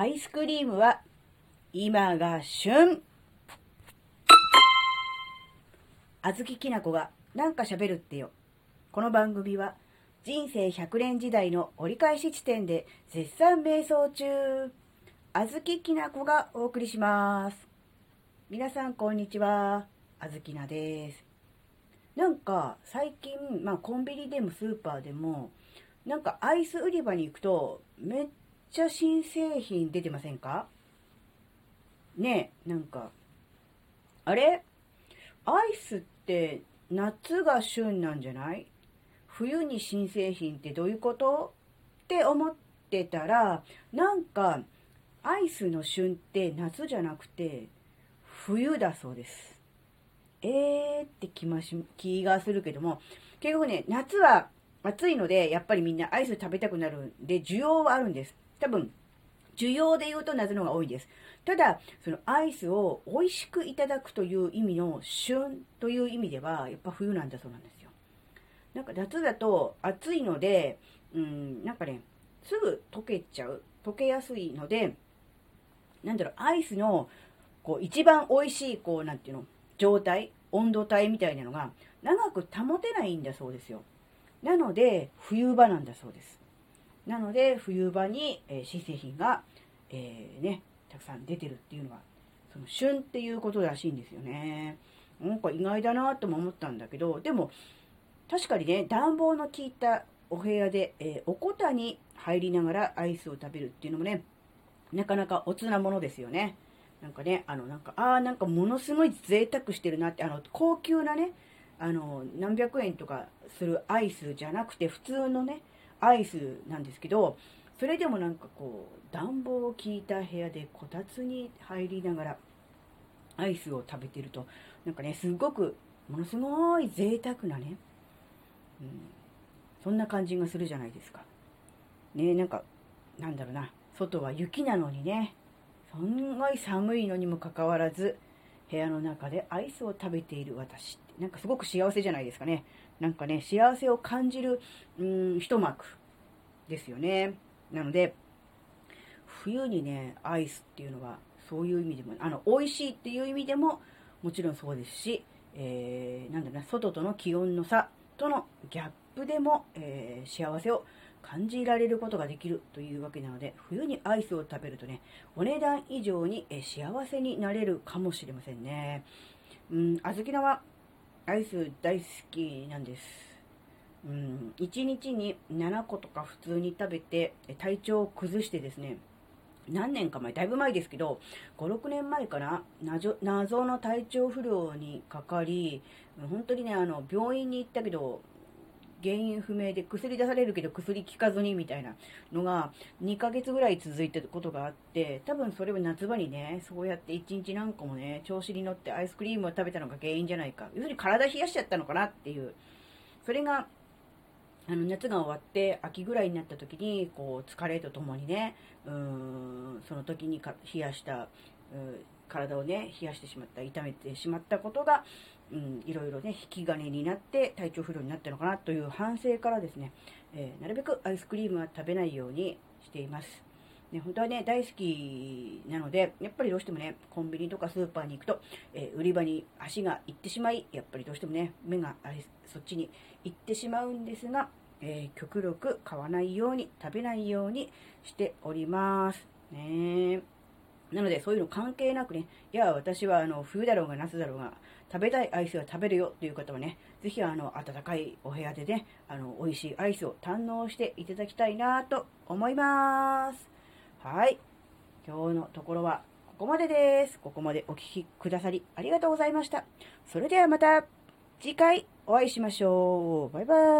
アイスクリームは今が旬あずききなこがなんか喋るってよ。この番組は人生100年時代の折り返し地点で絶賛瞑想中、あずききなこがお送りします。皆さんこんにちは。あずきなです。なんか最近、まあコンビニでもスーパーでも、なんかアイス売り場に行くとめっちゃ新製品出てませんか？ねえ、なんか、あれ？アイスって夏が旬なんじゃない？冬に新製品ってどういうこと？って思ってたら、なんか、アイスの旬って夏じゃなくて、冬だそうです。えーって気まし気がするけども、結局ね、夏は暑いので、やっぱりみんなアイス食べたくなるんで、需要はあるんです。多分、需要で言うと夏の方が多いです。ただ、そのアイスを美味しくいただくという意味の旬という意味では、やっぱ冬なんだそうなんですよ。なんか夏だと暑いので、うん、なんかね、すぐ溶けちゃう。溶けやすいので、なんだろう、アイスの、こう、一番美味しい、こう、なんていうの、状態、温度帯みたいなのが、長く保てないんだそうですよ。なので、冬場なんだそうです。なので、冬場に、えー新製品が、えーね、たくさん出てるっていうのは、その旬っていうことらしいんですよね。なんか意外だなとも思ったんだけど、でも、確かにね、暖房の効いたお部屋で、えーおこたに入りながらアイスを食べるっていうのもね、なかなかおつなものですよね。なんかね、あの、なんか、ああ、なんかものすごい贅沢してるなって、あの、高級なね、あの、何百円とかするアイスじゃなくて、普通のね、アイスなんですけど、それでもなんかこう、暖房を効いた部屋でこたつに入りながら、アイスを食べてると、なんかね、すごく、ものすごい贅沢なね、うん、そんな感じがするじゃないですか。ねなんか、なんだろうな、外は雪なのにね、すんごい寒いのにもかかわらず、部屋の中でアイスを食べている私って、なんかすごく幸せじゃないですかね。なんかね、幸せを感じる、うん、一幕ですよね。なので、冬にね、アイスっていうのは、そういう意味でも、あの、美味しいっていう意味でも、もちろんそうですし、えー、なんだろうな、外との気温の差とのギャップでも、えー幸せを感じられることができるというわけなので、冬にアイスを食べるとね、お値段以上にえー幸せになれるかもしれませんね。うん、あずきなはアイス大好きなんです。うん、1日に7個とか普通に食べて体調を崩してですね、何年か前、だいぶ前ですけど、5、6年前から謎謎の体調不良にかかり、本当にね、あの、病院に行ったけど、原因不明で薬出されるけど薬効かずにみたいなのが2ヶ月ぐらい続いてることがあって、多分それは夏場にね、そうやって1日何個もね、調子に乗ってアイスクリームを食べたのが原因じゃないか。要するに体冷やしちゃったのかなっていう。それが、あの夏が終わって秋ぐらいになった時にこう疲れとともにねうーんその時にか冷やしたうー体をね冷やしてしまった痛めてしまったことが、うん、いろいろね引き金になって体調不良になったのかなという反省からですね、えーなるべくアイスクリームは食べないようにしています。ね、本当はね、大好きなので、やっぱりどうしてもね、コンビニとかスーパーに行くと、えー売り場に足が行ってしまい、やっぱりどうしてもね、目があれそっちに行ってしまうんですが、えー極力買わないように、食べないようにしております。ねなので、そういうの関係なくね、いや、私はあの冬だろうが夏だろうが、食べたいアイスは食べるよという方はね、ぜひあの暖かいお部屋でね、あの美味しいアイスを堪能していただきたいなと思います。はい。今日のところはここまでです。ここまでお聞きくださりありがとうございました。それではまた次回お会いしましょう。バイバイ。